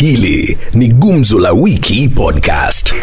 Hili ni Gumzo la Wiki Podcast.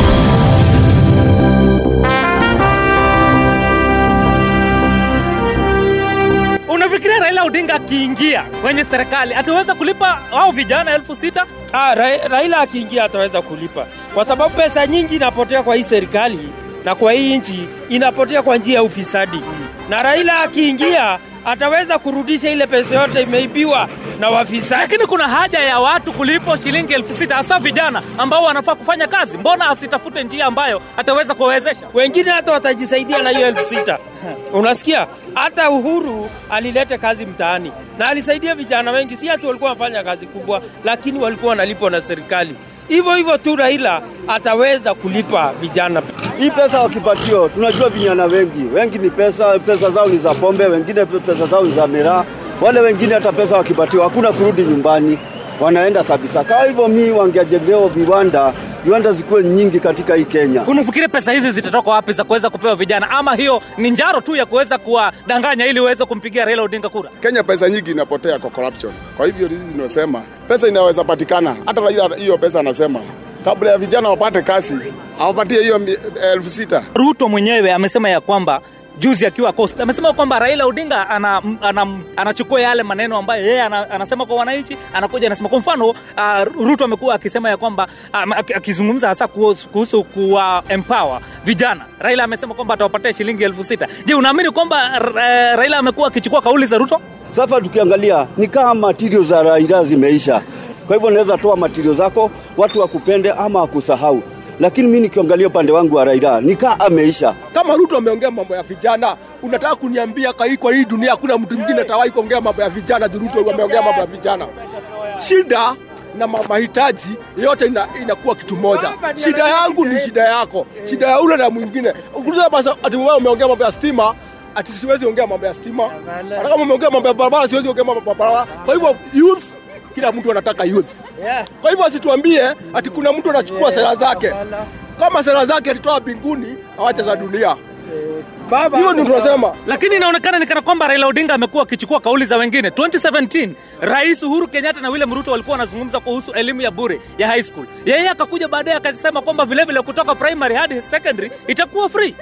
Unafikiria Raila Odinga akiingia kwenye serikali ataweza kulipa au vijana elfu sita? Ah, Ra Raila akiingia ataweza kulipa kwa sababu pesa nyingi inapotea kwa hii serikali na kwa hii nchi inapotea kwa njia ya ufisadi, na Raila akiingia ataweza kurudisha ile pesa yote imeibiwa na wafisadi. Lakini kuna haja ya watu kulipo shilingi elfu sita hasa vijana ambao wanafaa kufanya kazi. Mbona asitafute njia ambayo ataweza kuwawezesha? Wengine hata watajisaidia na hiyo elfu sita. Unasikia, hata Uhuru alileta kazi mtaani na alisaidia vijana wengi, si hatu walikuwa wanafanya kazi kubwa, lakini walikuwa wanalipwa na serikali. Hivyo hivyo tu Raila ataweza kulipa vijana. Hii pesa wakipatio, tunajua vijana wengi wengi ni pesa, pesa zao ni za pombe, wengine pesa zao ni za miraa, wale wengine hata pesa wakipatiwa hakuna kurudi nyumbani, wanaenda kabisa. Kwa hivyo mi wangejengewa viwanda viwanda zikuwe nyingi katika hii Kenya. Unafikiri pesa hizi zitatoka wapi za kuweza kupewa vijana, ama hiyo ni njaro tu ya kuweza kuwadanganya ili uweze kumpigia Raila Odinga kura? Kenya pesa nyingi inapotea kwa corruption. Kwa hivyo hizi tunasema pesa inaweza patikana, hata Raila hiyo pesa anasema kabla ya vijana wapate kazi awapatie hiyo elfu sita. Ruto mwenyewe amesema ya kwamba juzi akiwa Coast amesema kwamba Raila Odinga ana, ana, anachukua yale maneno ambayo yeye ana, anasema kwa wananchi, anakuja anasema. Kwa mfano uh, Ruto amekuwa akisema ya kwamba uh, akizungumza hasa kuhusu, kuhusu kuwa empower vijana. Raila amesema kwamba atawapatia shilingi elfu sita. Je, unaamini kwamba uh, Raila amekuwa akichukua kauli za Ruto? Sasa tukiangalia ni kama matirio za Raila zimeisha, kwa hivyo unaweza toa matirio zako watu wakupende ama wakusahau, lakini mi nikiangalia upande wangu wa Raila nikaa ameisha. kama Ruto ameongea mambo ya vijana, unataka kuniambia kai kwa hii dunia hakuna mtu mwingine atawahi kuongea mambo ya vijana Ruto ameongea mambo ya vijana. Shida na mahitaji yote ina, inakuwa kitu moja. Shida yangu ni shida yako, shida ya ule na mwingine. Ati umeongea mambo ya stima ati siwezi ongea mambo ya stima, hata kama umeongea mambo ya barabara siwezi ongea mambo ya barabara. Kwa hivyo youth, kila mtu anataka youth. Kwa hivyo asituambie ati kuna mtu anachukua sera zake, kama sera zake alitoa mbinguni, awache za dunia. Baba, Hiyo ndio tunasema. lakini inaonekana ni kana kwamba Raila Odinga amekuwa akichukua kauli za wengine. 2017 Rais Uhuru Kenyatta na William Ruto walikuwa wanazungumza kuhusu elimu ya bure ya high school. Yeye akakuja baadaye akasema kwamba vilevile kutoka primary hadi secondary itakuwa free.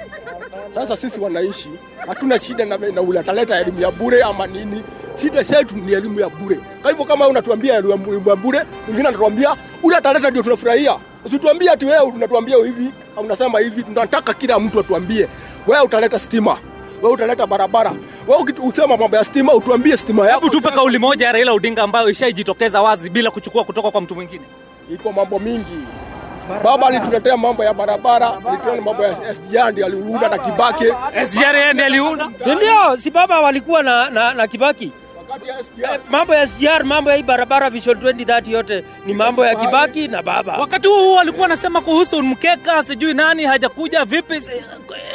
Sasa sisi wanaishi hatuna shida na, na ule ataleta elimu ya bure ama nini. Shida zetu ni elimu ya bure. Kwa hivyo kama unatuambia elimu ya bure, mwingine anatuambia ule ataleta ndio tunafurahia. Usituambie ati wewe unatuambia hivi au unasema hivi. Tunataka kila mtu atuambie, wewe utaleta stima, wewe utaleta barabara, wewe ukisema mambo ya stima utuambie stima yako. Hebu tupe kauli moja ya Raila Odinga ambayo ishaijitokeza wazi bila kuchukua kutoka kwa mtu mwingine. Iko mambo mingi. Baba alituletea mambo ya barabara, alituletea mambo ya SGR ndio aliunda na Kibaki. SGR yeye ndiye aliunda. si ndio? Si baba walikuwa na, na, na Kibaki Wakati mambo ya SGR, mambo ya hii barabara Vision 2030 yote ni mambo ya Kibaki na baba. Wakati huo huo alikuwa anasema kuhusu mkeka, sijui nani hajakuja vipi.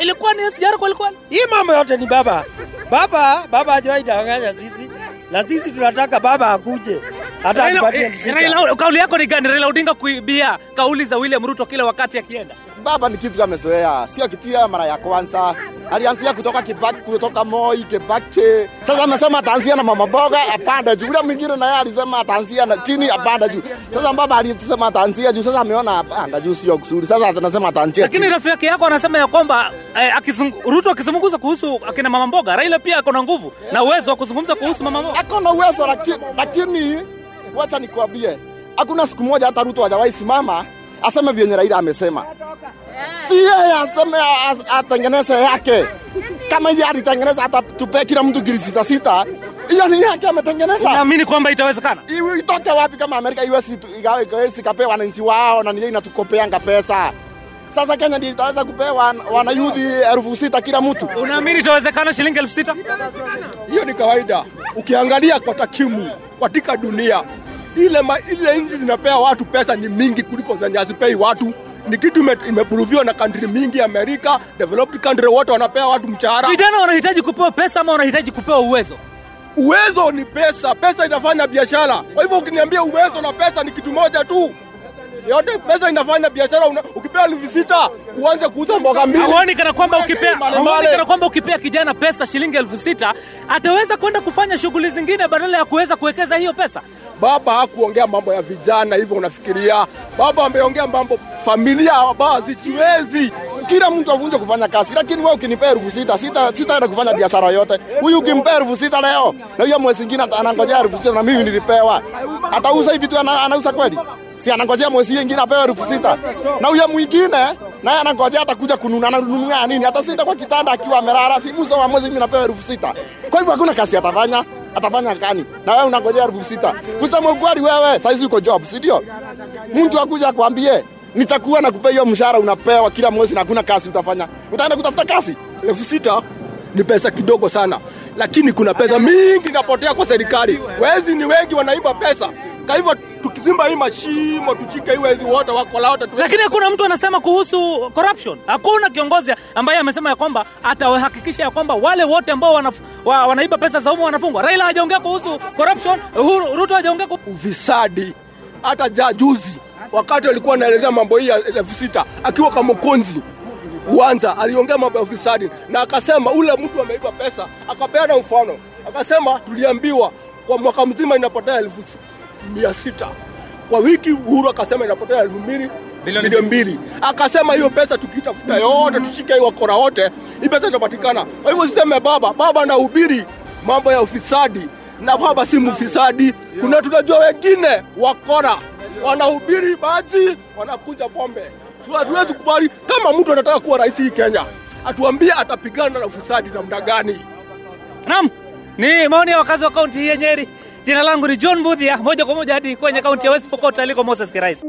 Ilikuwa ni SGR kweli kweli. Hii mambo yote ni baba. Baba, baba hajawahi danganya sisi, na sisi tunataka baba akuje hata Raila, eh, kauli yako ni gani? Raila Odinga kuibia kauli za William Ruto kila wakati akienda. Baba ni kitu amezoea, sio kitia mara ya kwanza. Alianzia kutoka Kibaki, kutoka Moi, Kibaki. Sasa amesema ataanzia na mama mboga apanda juu. Ule mwingine naye alisema ataanzia na chini apanda juu. Sasa baba alisema ataanzia juu, sasa ameona apanda juu sio kusudi. Sasa anasema ataanzia Lakini rafiki yako anasema ya kwamba eh, akizung, Ruto akizungumza kuhusu akina mama mboga, Raila pia ako na nguvu na uwezo wa kuzungumza kuhusu mama mboga. Ako na uwezo lakini, lakini wacha nikwambie, hakuna siku moja hata Ruto hajawahi simama aseme vyenye Raila amesema. Si yeye aseme atengeneze yake. Kama yeye alitengeneza hata kila mtu giri sita sita, hiyo ni yake ametengeneza. Unaamini kwamba itawezekana? Iwe itoke wapi kama Amerika iwezi igawe iwezi kapea wananchi wao na ndio inatukopeanga pesa. Sasa Kenya ndio itaweza kupewa wanayudhi elfu sita kila mtu. Unaamini itawezekana shilingi elfu sita? hiyo ni kawaida. Ukiangalia kwa takimu katika dunia. Ile, ma, ile nchi zinapea watu pesa ni mingi kuliko zenye hazipei watu. Ni kitu imepuruviwa na kantri mingi amerika developed country wote wanapea watu mshahara. Vijana wanahitaji kupewa pesa ama wanahitaji kupewa uwezo? Uwezo ni pesa. Pesa inafanya biashara. Kwa hivyo ukiniambia uwezo na pesa ni kitu moja tu yote pesa inafanya biashara ukipewa elfu sita uanze kuuza mboga mbili. Huoni kana kwamba ukipea huoni kana kwamba ukipea kijana pesa shilingi elfu sita ataweza kwenda kufanya shughuli zingine badala ya kuweza kuwekeza hiyo pesa? Baba hakuongea mambo ya vijana hivyo unafikiria? Baba ameongea mambo familia ambao hazijiwezi kila mtu avunje kufanya kazi, lakini wewe ukinipea elfu sita sita sitaenda kufanya biashara yote. Huyu ukimpea elfu sita leo na huyo mwezi ingine anangojea elfu sita na mimi nilipewa, atauza hivi tu, anauza kweli? Si anangojea mwezi ingine apewe elfu sita na huyo mwingine naye anangojea atakuja kununua, ananunua nini? Atasinda kwa kitanda akiwa amelala, si mwisho wa mwezi mimi napewa elfu sita Kwa hivyo hakuna kazi atafanya atafanya gani? Na wewe unangojea elfu sita Kusema ukweli, wewe saizi uko job, si ndio? Mtu akuja akwambie nitakuwa na kupea hiyo mshahara unapewa kila mwezi na hakuna kazi utafanya, utaenda kutafuta kazi? elfu sita ni pesa kidogo sana lakini kuna pesa mingi inapotea kwa serikali wezi ni wengi wanaiba pesa kwa hivyo tukizimba hii mashimo tuchike iwe hizi wote wakola wote lakini hakuna mtu anasema kuhusu corruption. Hakuna kiongozi ambaye amesema ya kwamba atahakikisha ya kwamba wale wote ambao wanaf, wa, wanaiba pesa za umma wanafungwa. Raila hajaongea kuhusu corruption Uhuru, ruto hajaongea kuhusu ufisadi. Hata jajuzi wakati alikuwa anaelezea mambo hii ya elfu sita akiwa kamokonzi uwanja aliongea mambo ya ufisadi na akasema ule mtu ameiba pesa akapeana mfano. Akasema tuliambiwa kwa mwaka mzima inapotea elfu mia sita kwa wiki uhuru akasema inapotea elfu mbili Bilioni mbili. akasema hiyo pesa tukitafuta yote tushike wakora wote hii pesa itapatikana. Kwa hivyo siseme baba baba anahubiri mambo ya ufisadi. Na baba si mfisadi. Kuna tunajua wengine wakora wanahubiri baji wanakuja pombe. Hatuwezi kubali kama mtu anataka kuwa rais hii kenya atuambie atapigana na ufisadi namna gani. Naam, ni maoni ya wakazi wa kaunti hii ya Nyeri. Jina langu ni John Budhia, moja kwa moja hadi kwenye kaunti ya West Pokot aliko Moses Kirais.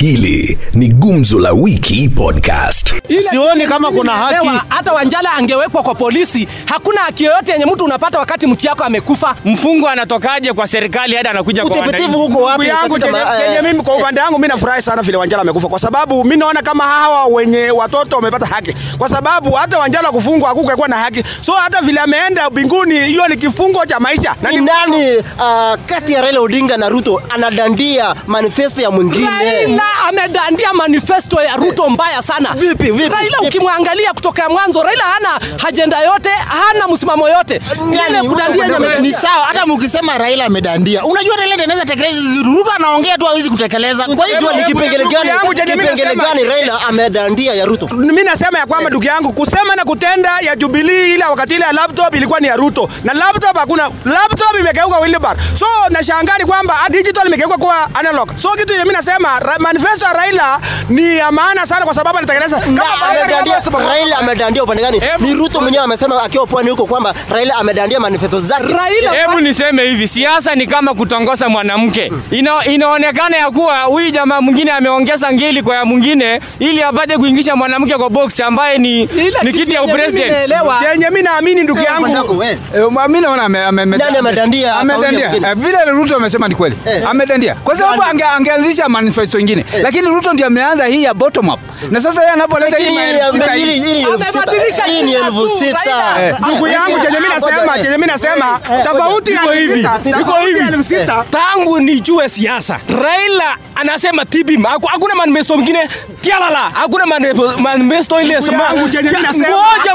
Hili ni Gumzo la Wiki Podcast. Sioni kama kuna haki. Hata Wanjala angewekwa kwa polisi. Hakuna haki yoyote yenye mtu unapata wakati mtu yako amekufa. Mfungo anatokaje kwa serikali hadi anakuja kwa Utepetevu huko wapi? Yangu Katika chenye, ma- chenye eh, mimi kwa upande wangu mimi nafurahi sana vile Wanjala amekufa kwa sababu mimi naona kama hawa wenye watoto wamepata haki, kwa sababu hata Wanjala kufungwa hakungekuwa na haki, so hata vile ameenda mbinguni, hiyo ni kifungo cha maisha na ni ni nani uh, kati ya Raila Odinga na Ruto anadandia manifesto ya mwingine? Raila amedandia manifesto ya Ruto mbaya sana. Vipi, vipi, Raila ukimwangalia kutoka mwanzo, Raila hana ajenda yote, hana msimamo yote. Ile kudandia Ni sawa hata mkisema raila amedandia unajua raila anaweza tekeleza ruto anaongea tu hawezi kutekeleza Kwa hivyo ni kipengele gani? Kipengele gani Raila amedandia ya Ruto? mimi nasema ya kwamba ndugu yangu kusema na kutenda ya Jubilee ile wakati ile ya laptop ilikuwa ni ya Ruto na laptop hakuna laptop imegeuka wheelbar so nashangaa kwamba ah, digital imegeuka kuwa analog so kitu yenye mimi nasema manifesto ya Raila ni ya maana sana kwa sababu anatengeneza Raila amedandia upande gani? Ni Ruto mwenyewe amesema akiwa pwani huko kwamba Raila amedandia manifesto zake. Raila Hebu niseme hivi, siasa ni kama kutongoza mwanamke. Ina, inaonekana ya kuwa huyu jamaa mwingine ameongeza ngeli kwa ya mwingine ili apate kuingisha mwanamke kwa box ambaye ni, ni kiti ya mimi upresident. chenye mimi naamini ndugu yangu mimi naona ame- ame- ame- Nani amedandia? Eh, vile Ruto amesema ni kweli Eh. amedandia kwa sababu angeanzisha manifesto ingine lakini Ruto ndio ameanza hii ya bottom up. Na sasa yeye anapoleta hii hili- hii ni. Amebadilisha Hii ni elfu sita. Eh. ndugu yangu chenye mimi nasema chenye mimi nasema tofauti Iko hivi, iko hivi. tangu nijue siasa raila anasema Haku- hakuna manifesto mwingine tialala hakuna manifesto- ile sema ngoja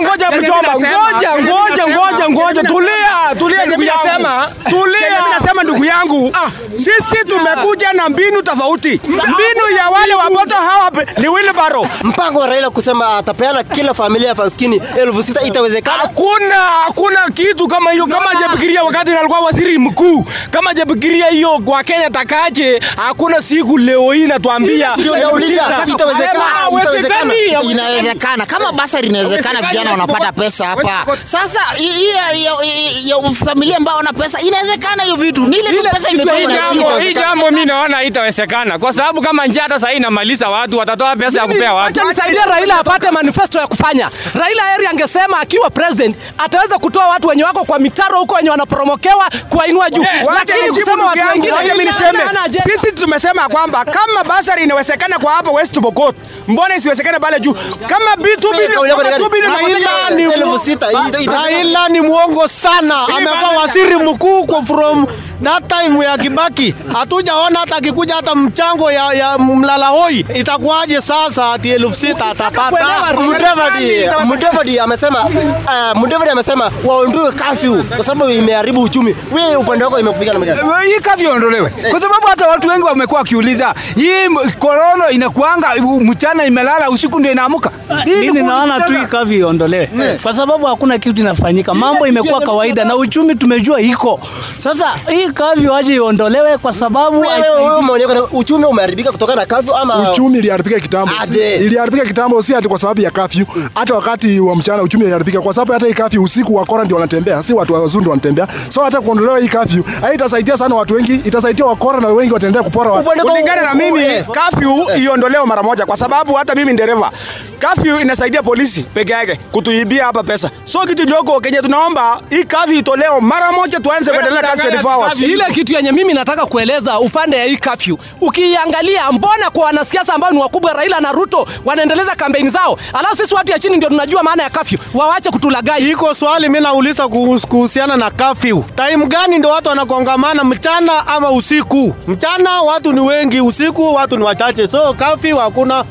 ngoja mjomba ngoja ngoja ngoja ngoja. Tulia tulia ndugu yangu. tulia. Mimi nasema ndugu yangu Ah. sisi tumekuja na mbinu tofauti. Mbinu ya wale wapoto hawa ni wilbaro. Mpango wa Raila kusema atapeana kila familia ya maskini elfu sita itawezekana? hakuna hakuna kitu kama hiyo. Kama hajafikiria wakati alikuwa waziri mkuu kama hajafikiria hiyo kwa Kenya takaje hakuna siku leo hii natuambia inawezekana. Kama basari inawezekana vijana wanapata pesa hapa. Sasa ya- familia ambao wana pesa inawezekana hiyo vitu? Ni ile pesa hii jambo hii jambo mambo naona itawezekana kwa sababu kama njia hata sahii inamaliza watu, watatoa pesa ya kupea watu. Acha nisaidie Raila apate manifesto ya kufanya. Raila heri angesema akiwa president ataweza kutoa watu wenye wako kwa mitaro huko wenye wanaporomokewa kuwainua juu, yes. lakini kusema watu wengine wacha mimi niseme, sisi tumesema kwamba kama basari inawezekana kwa hapa West Pokot, mbona isiwezekane pale juu? Kama B2 bilioni kama 2 bilioni Raila ni mu- Raila ni mwongo sana, amekuwa waziri mkuu kwa from that time ya Kibaki. Hatujaona hata akikuja hata mchango ya, ya mlala hoi, itakuwaje sasa ati elfu sita atapata? Mudavadi, Mudavadi amesema uh, Mudavadi amesema waondoe kafyu kwa sababu imeharibu uchumi. Wewe upande wako imekufika namna gani? hii kafyu iondolewe kwa sababu hata watu wengi wamekuwa wakiuliza hii korona inakuanga mchana imelala usiku ndio inaamuka. Mimi naona tu hii kavi iondolewe kwa sababu hakuna kitu inafanyika, mambo imekuwa kawaida na uchumi tumejua iko sasa. Hii kavi waje iondolewe kwa sababu uchumi umeharibika kutokana na kafyu ama Uchumi iliharibika kitambo. Iliharibika kitambo si ati kwa sababu ya kafyu. Hata wakati wa mchana uchumi iliharibika kwa sababu hata hii kafyu usiku wakora ndio wanatembea, si watu wazundu wanatembea. So hata kuondolewa hii kafyu haitasaidia sana watu wengi, itasaidia wakora na wengi wataendelea kupora watu. kulingana na mimi kafyu iondolewe mara moja, kwa sababu hata mimi dereva, kafyu inasaidia polisi peke yake kutuibia hapa pesa. So kitu iliyoko Kenya, tunaomba hii kafyu itolewe mara moja, tuanze kuendelea kazi 24 hours. Ile kitu yenye mimi nataka kueleza upande ya hii kafyu, ukiangalia mbona kwa wanasiasa ambao ni wakubwa Raila na Ruto wanaendeleza kampeni zao, alafu sisi watu ya chini ndio tunajua maana ya kafyu, wawache kutulagai. Iko swali mimi nauliza kuhusiana na kafyu. Time gani ndio watu wanakongamana, mchana ama usiku? Mchana watu ni wengi, usiku watu ni wachache, so kafyu hakuna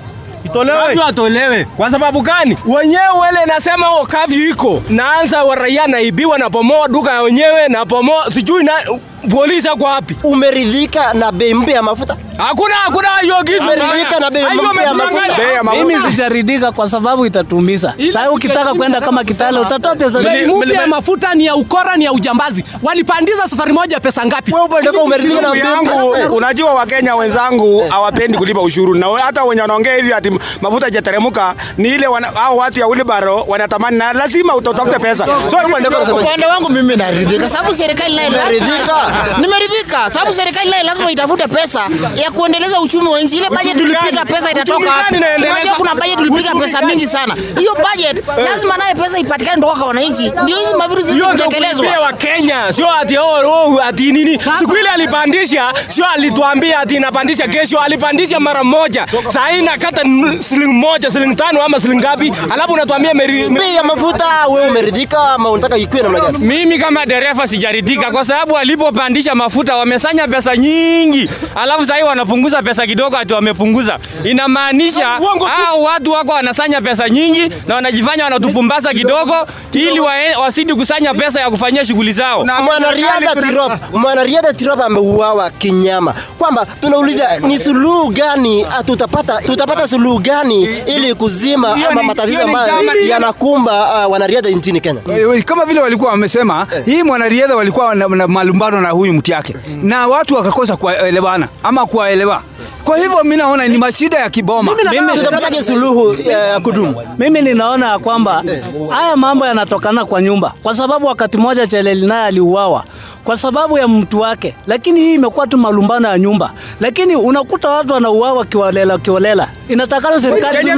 itolewe. Kafyu atolewe. Kwa sababu gani? Wenyewe wale nasema oh, kafyu iko. Naanza wa raia naibiwa na pomoa duka ya wenyewe na pomoa sijui na polisi ako wapi? Umeridhika na bei mpya ya mafuta? Hakuna hakuna hiyo kitu. Umeridhika na bei mpya ya mafuta? Mimi sijaridhika kwa sababu itatumiza. Sasa ukitaka kwenda kama Kitale utatoa pesa Bei mpya ya mafuta ni ya ukora, ni ya ujambazi. Walipandiza safari moja pesa ngapi? Ndugu yangu, unajua Wakenya wenzangu hawapendi kulipa ushuru, na hata wenye wanaongea hivi ati mafuta hajateremka ni ile wana, hao watu ya Wilbaro wanatamani, na lazima utafute pesa. So upande wangu mimi naridhika sababu serikali naye nimeridhika sababu serikali naye lazima itafute pesa ya kuendeleza uchumi wa nchi. Ile bajeti tulipiga pesa itatoka wapi? unajua kuna bajeti tulipiga pesa mingi sana. Hiyo bajeti lazima naye pesa ipatikane kutoka kwa wananchi ndio hizi mavitu Hiyo zitekelezwa wa Kenya, sio ati oh, oh, ati nini. Siku ile alipandisha, sio alituambia ati inapandisha kesho, alipandisha mara moja. Saa hii nakata shilingi moja, shilingi tano ama shilingi ngapi? Alafu unatuambia bei ya mafuta wewe umeridhika ama unataka ikuwe namna gani? Mimi kama dereva sijaridhika kwa sababu walipopandisha mafuta wamesanya pesa nyingi, alafu sasa wanapunguza pesa kidogo, ati wamepunguza. Inamaanisha hao watu wako wanasanya pesa nyingi na wanajifanya wanatupumbaza kidogo, ili wasidi kusanya pesa ya kufanyia shughuli zao. Mwanariadha Tirop, mwanariadha Tirop ameuawa kinyama, kwamba tunauliza ni suluhu gani ah, tutapata, tutapata suluhu gani ili kuzima ama matatizo ambayo yanakumba uh, wanariadha nchini Kenya. Eh, kama vile walikuwa wamesema hii mwanariadha walikuwa na, na malumbano na huyu mti yake na watu wakakosa kuelewana ama kuwaelewa. Kwa hivyo mi naona ni mashida ya kiboma. Tutapataje suluhu ya kudumu? Mimi ninaona ya kwamba haya mambo yanatokana kwa nyumba, kwa sababu wakati mmoja chelelinaye aliuawa kwa sababu ya mtu wake, lakini hii imekuwa tu malumbano ya nyumba, lakini unakuta watu wanauawa kiholela kiholela. Inatakana serikali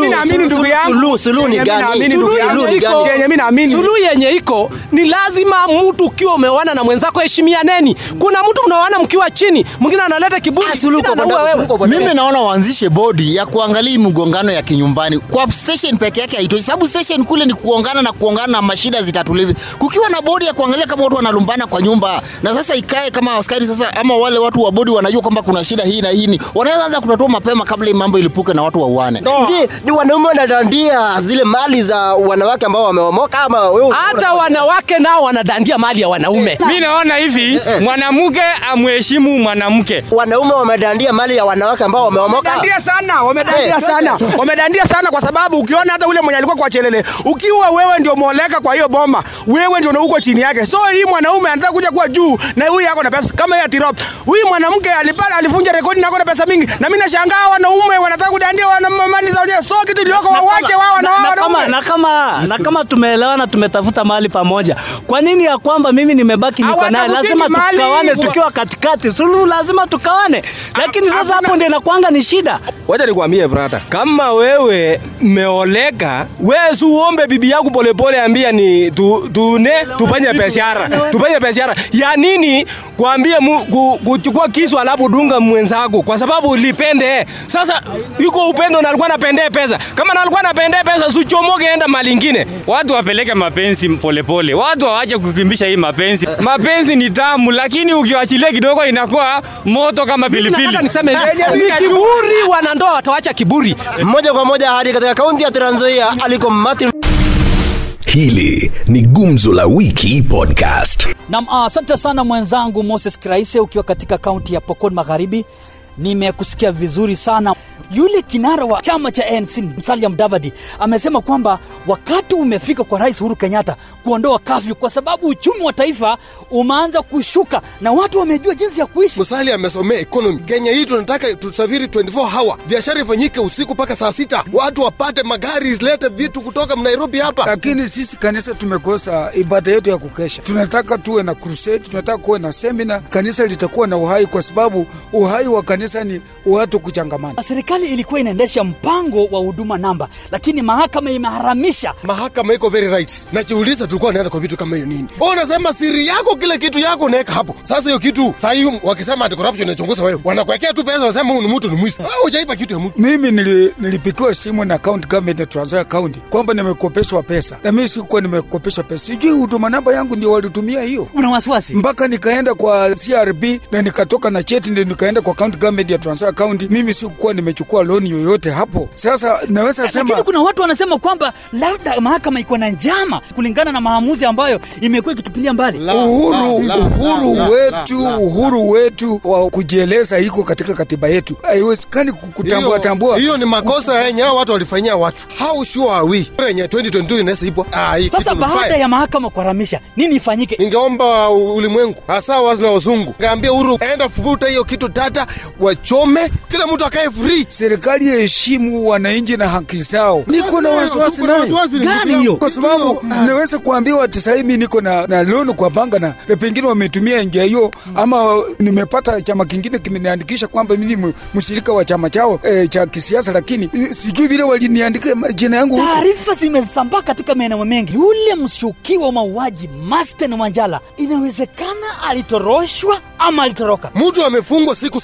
Suluhu, yenye iko ni lazima mtu ukiwa umeoana na mwenzako heshimianeni. Kuna mtu mnaoana mkiwa chini, mwingine analeta kiburi, mimi naona waanzishe bodi ya kuangalia mgongano ya kinyumbani. Kwa station peke yake haitoshi. Sababu station kule ni kuongana na kuongana na mashida zitatulivi. Kukiwa na bodi ya kuangalia kama watu wanalumbana kwa nyumba na sasa ikae kama askari sasa ama wale watu wa bodi wanajua kwamba kuna shida hii na hii ni wanaweza anza kutatua mapema kabla hii mambo ilipuke na watu wauane Je, ni wanaume wanadandia zile mali za wanawake ambao wameomoka ama wewe? Hata wanawake nao wanadandia mali ya wanaume. Mimi naona hivi, mwanamke amheshimu mwanamke. Wanaume wamedandia mali ya wanawake ambao wameomoka. Wamedandia sana, wamedandia Eh. sana, wamedandia sana, kwa sababu ukiona hata ule mwenye alikuwa kwa chelele, ukiwa wewe ndio mwoleka kwa hiyo boma, wewe ndio uko chini yake. So hii mwanaume anataka kuja kuwa juu juu na huyu ako na pesa. Kama ya Tirop. Huyu mwanamke alipata alivunja rekodi na ako na pesa mingi, na mimi nashangaa wanaume wanataka kudandia wana mali za wenyewe. So kitu iliyoko wawache wao na na, wao kama, na kama na kama tumeelewana tumetafuta mahali pamoja. Kwa nini ya kwamba mimi nimebaki niko naye? Lazima tukawane tukiwa katikati. Suluhu lazima tukawane. Lakini sasa hapo ndio inakuanga ni shida Wacha nikwambie brata, kama wewe meoleka, wewe si uombe bibi yako polepole, ambia ni tu, tune tufanye biashara, tufanye biashara ya nini? Kuambia kuchukua kisu alafu dunga mwenzako kwa sababu ulipende. Sasa yuko upendo na alikuwa anapendea pesa, kama na alikuwa anapendea pesa, sichomoke enda mali ingine. Watu wapeleke mapenzi polepole, watu waache kukimbisha hii mapenzi. Mapenzi ni tamu, lakini ukiwachilia kidogo inakuwa moto kama pilipili. Niseme ni kiburi, wanandoa watawacha kiburi. Moja kwa moja hadi katika kaunti ya Trans Nzoia aliko Martin Hili ni Gumzo la Wiki Podcast. Nam, asante sana mwenzangu Moses Kraise ukiwa katika kaunti ya Pokot Magharibi. Nimekusikia vizuri sana. Yule kinara wa chama cha ANC Musalia Mudavadi amesema kwamba wakati umefika kwa Rais Uhuru Kenyatta kuondoa kafyu kwa sababu uchumi wa taifa umeanza kushuka na watu wamejua jinsi ya kuishi. Musalia amesomea economy. Kenya hii tunataka tusafiri 24 hour, biashara ifanyike usiku mpaka saa sita, watu wapate magari, zilete vitu kutoka Nairobi hapa. lakini sisi kanisa tumekosa ibada yetu ya kukesha. Tunataka tuwe na crusade, tunataka kuwe na semina. Kanisa litakuwa na uhai, kwa sababu uhai wa kanisa ni watu kuchangamana. Serikali ilikuwa inaendesha mpango wa huduma namba, lakini mahakama imeharamisha. Mahakama iko very right. Najiuliza tulikuwa naenda kwa vitu kama hiyo nini? Wewe unasema siri yako, kila kitu yako unaweka hapo. Sasa hiyo kitu saa hii wakisema ati corruption inachunguza wewe, wanakuwekea tu pesa, wanasema huyu ni mtu ni mwizi. Wewe hujaipa kitu ya mtu. Mimi nili, nilipikiwa simu na county government na Trans County kwamba nimekopeshwa pesa, na mimi sikuwa nimekopeshwa pesa, sijui huduma namba yangu ndio walitumia hiyo. Una wasiwasi? Mpaka nikaenda kwa CRB na nikatoka na cheti, ndio nikaenda kwa county government ya Transfer Account, Mimi sikuwa nimechukua loan yoyote hapo. Sasa naweza sema Lakini kuna watu wanasema kwamba labda mahakama iko na njama kulingana na maamuzi ambayo imekuwa ikitupilia mbali uhuru uhuru wetu uhuru wetu wa kujieleza iko katika katiba yetu. Haiwezekani ku- kutambua tambua. Hiyo ni makosa yenye watu walifanyia watu. How sure are we? Yenye 2022 inaweza ipo. Ah, Sasa baada ya mahakama kuharamisha, nini ifanyike? Ningeomba ulimwengu hasa watu na wazungu, ngaambia Uhuru enda futa hiyo kitu tata, wachome, kila mtu akae free. Serikali iheshimu wananchi na haki zao. Niko na wasiwasi Kuna wasiwasi, Gani hiyo? Kwa sababu naweza kuambiwa ati sasa hivi niko na, na loan kwa banka na na pengine wametumia njia hiyo, ama nimepata chama kingine kimeniandikisha kwamba mimi ni mshirika wa chama chao e, cha kisiasa, lakini sijui vile waliniandika jina yangu huko. Taarifa zimesambaa katika maeneo mengi. Yule mshukiwa wa mauaji Masten Wanjala, inawezekana alitoroshwa ama alitoroka. Mtu amefungwa siku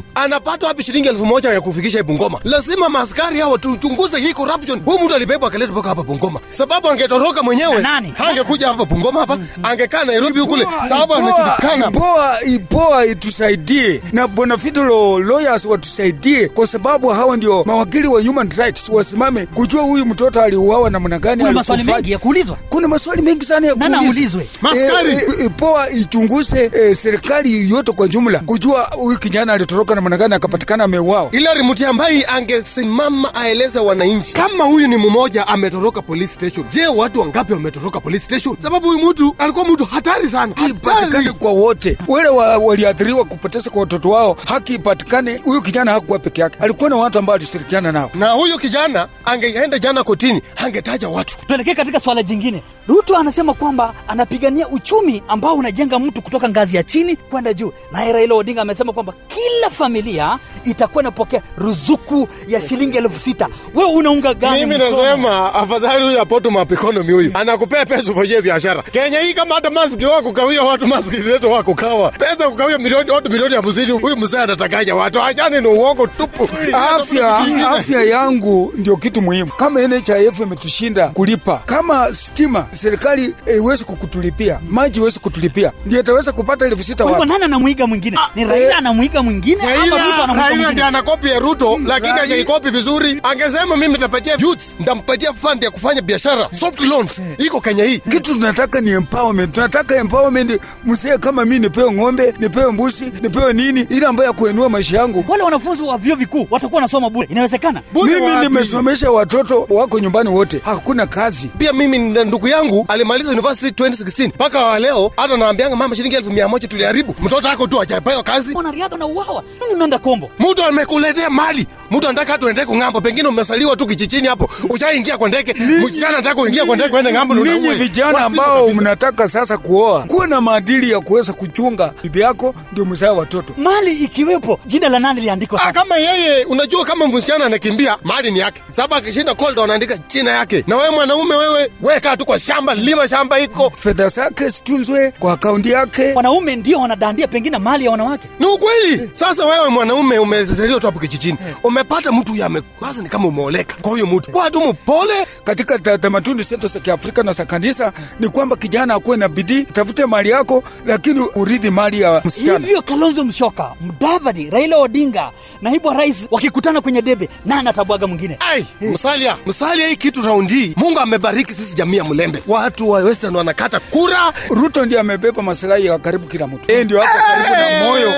30 anapata wapi shilingi elfu moja ya kufikisha Bungoma? Lazima maaskari hawa tuchunguze hii corruption. Huyu mtu alibebwa akaleta mpaka hapa Bungoma, sababu angetoroka mwenyewe hangekuja hapa Bungoma hapa, angekaa Nairobi kule, sababu anajulikana. ipoa, ipoa itusaidie na Bonafidolo lawyers watusaidie, kwa sababu hawa ndio mawakili wa human rights, wasimame kujua huyu mtoto aliuawa namna gani. Kuna maswali mengi ya kuulizwa. Kuna maswali mengi sana ya kuulizwa. Eh, eh, ipoa ichunguze eh, serikali yote kwa jumla kujua huyu kijana alitoroka namna gani akapatikana ameuawa. Hilary Mutyambai angesimama aeleze wananchi kama huyu ni mmoja ametoroka police station. Je, watu wangapi wametoroka police station? Sababu huyu mtu alikuwa mtu hatari sana, ipatikane kwa wote wale wa, waliathiriwa kupoteza kwa watoto wao, haki ipatikane. Huyu kijana hakuwa peke yake, alikuwa na watu ambao alishirikiana nao. Na huyu kijana angeenda jana kotini, angetaja watu. Tuelekee katika swala jingine. Ruto anasema kwamba anapigania uchumi ambao unajenga mtu kutoka ngazi ya chini kwenda juu, naye Raila Odinga amesema kwamba kila familia itakuwa inapokea ruzuku ya shilingi elfu sita. Wewe unaunga gani? Mimi nasema afadhali huyu apoto map huyu anakupea pesa ufanyie biashara. Kenya hii kama hata maski wako kawia watu maski leto wako kawa pesa kukawia milioni watu milioni hamsini, huyu mzee anatakaja watu achane, ni uongo tupu. afya afya yangu ndio kitu muhimu. Kama NHIF imetushinda kulipa, kama stima serikali haiwezi kukutulipia, maji haiwezi kutulipia, ndio itaweza kupata elfu sita wapi? nani anamwiga mwingine? Ni Raila anamwiga mwingine Raila anamwiga Raila ndiye anakopi ya Ruto, lakini hajaikopi vizuri. Angesema mimi nitapatia youths, nitampatia fund ya kufanya biashara, soft loans iko Kenya hii. Kitu tunataka ni empowerment. Tunataka empowerment. Msee kama mimi nipewe ng'ombe, nipewe mbuzi, nipewe nini, ile ambayo ya kuinua maisha yangu. Wale wanafunzi wa vyuo vikuu watakuwa wanasoma bure, inawezekana? Mimi nimesomesha watoto wako nyumbani wote, hakuna kazi. Pia mimi na ndugu yangu alimaliza university 2016 mpaka leo, hata naambianga mama, shilingi elfu mia moja tuliharibu. Mtoto wako tu hajapewa kazi. Mwanariadha na uwawa, mimi nimeenda kombo. Mtu amekuletea mali, mtu anataka tuende uende ng'ambo, pengine umesaliwa tu kichichini hapo, ujaingia kwa ndege, msichana anataka kuingia kwa ndege kwenda ng'ambo, Ninyi vijana ambao mnataka sasa kuoa, kuwa na maadili ya kuweza kuchunga bibi yako, ndio mzaa watoto. Mali ikiwepo, jina la nani liandikwa sasa? kama yeye unajua kama msichana anakimbia mali ni yake. Sababu akishinda cold wanaandika jina yake. Na wewe mwanaume wewe weka tu kwa shamba lima shamba iko fedha zake zitunzwe kwa akaunti yake. Wanaume ndio wanadandia pengine mali ya wanawake? Ni ukweli. Sasa wewe mwanaume umezaliwa tu hapo kijijini. Umepata mtu yame kwanza ni kama umeoleka kwa huyo mtu. Kwa tu mpole katika tamaduni zetu za Kiafrika na za kanisa ni kwamba kijana akuwe na bidii, tafute mali yako, lakini urithi mali ya msichana. hivyo kalonzo mshoka mdavadi raila odinga naibu wa rais wakikutana kwenye debe nani atabwaga mwingine? Ai msalia msalia hii kitu raundi. Mungu amebariki sisi jamii ya mlembe watu wa western wanakata kura. Ruto ndiye amebeba maslahi ya karibu kila mtu. Yeye ndio hapo karibu na moyo.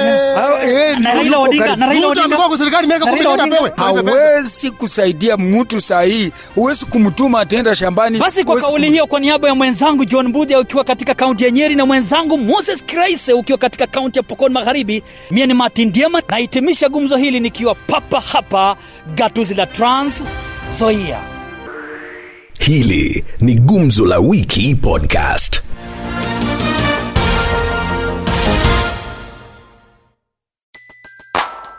Yeye Hawezi kusaidia mtu sahihi, hii, huwezi kumtuma atenda shambani. basi kwa kauli hiyo kwa niaba ya mwenzangu john mbudhi ukiwa katika kaunti ya nyeri na mwenzangu moses kraise ukiwa katika kaunti ya pokon magharibi mie ni martin diema nahitimisha gumzo hili nikiwa papa hapa gatuzi la trans zoia Hili ni Gumzo la Wiki Podcast.